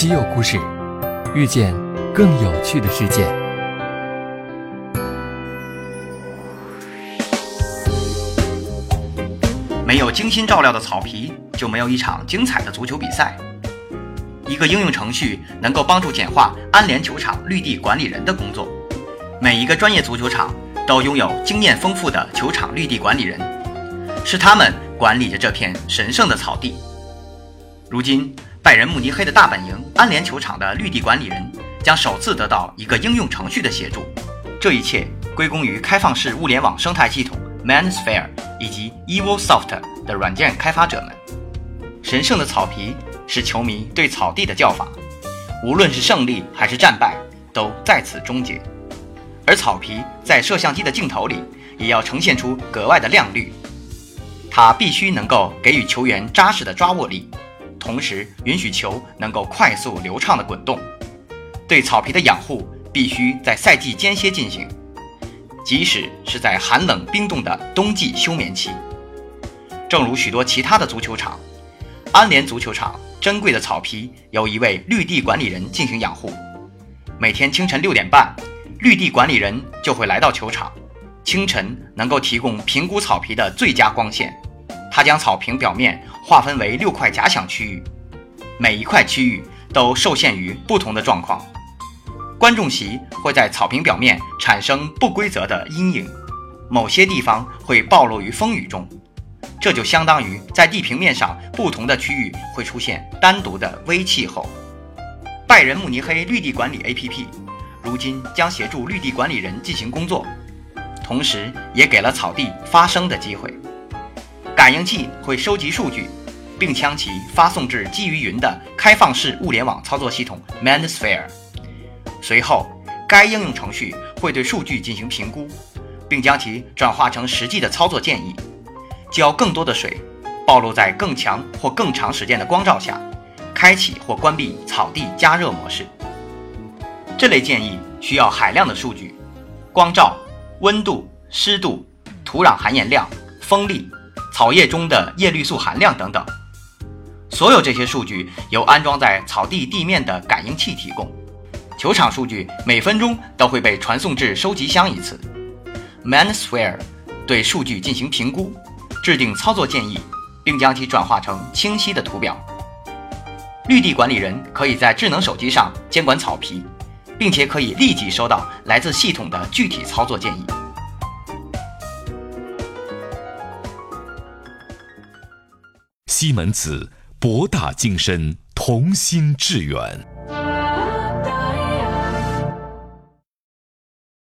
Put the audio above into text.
稀有故事，遇见更有趣的世界。没有精心照料的草皮，就没有一场精彩的足球比赛。一个应用程序能够帮助简化安联球场绿地管理人的工作。每一个专业足球场都拥有经验丰富的球场绿地管理人，是他们管理着这片神圣的草地。如今，拜仁慕尼黑的大本营安联球场的绿地管理人将首次得到一个应用程序的协助。这一切归功于开放式物联网生态系统 Mansphere 以及 EvoSoft 的软件开发者们。神圣的草皮是球迷对草地的叫法，无论是胜利还是战败，都在此终结。而草皮在摄像机的镜头里也要呈现出格外的亮绿，它必须能够给予球员扎实的抓握力。同时，允许球能够快速流畅地滚动。对草皮的养护必须在赛季间歇进行，即使是在寒冷冰冻的冬季休眠期。正如许多其他的足球场，安联足球场珍贵的草皮由一位绿地管理人进行养护。每天清晨六点半，绿地管理人就会来到球场。清晨能够提供评估草皮的最佳光线。他将草坪表面划分为六块假想区域，每一块区域都受限于不同的状况。观众席会在草坪表面产生不规则的阴影，某些地方会暴露于风雨中，这就相当于在地平面上不同的区域会出现单独的微气候。拜仁慕尼黑绿地管理 APP 如今将协助绿地管理人进行工作，同时也给了草地发声的机会。感应器会收集数据，并将其发送至基于云的开放式物联网操作系统 Manosphere。随后，该应用程序会对数据进行评估，并将其转化成实际的操作建议。浇更多的水，暴露在更强或更长时间的光照下，开启或关闭草地加热模式。这类建议需要海量的数据：光照、温度、湿度、土壤含盐量、风力。草叶中的叶绿素含量等等，所有这些数据由安装在草地地面的感应器提供。球场数据每分钟都会被传送至收集箱一次。ManSwear 对数据进行评估，制定操作建议，并将其转化成清晰的图表。绿地管理人可以在智能手机上监管草皮，并且可以立即收到来自系统的具体操作建议。西门子，博大精深，同心致远。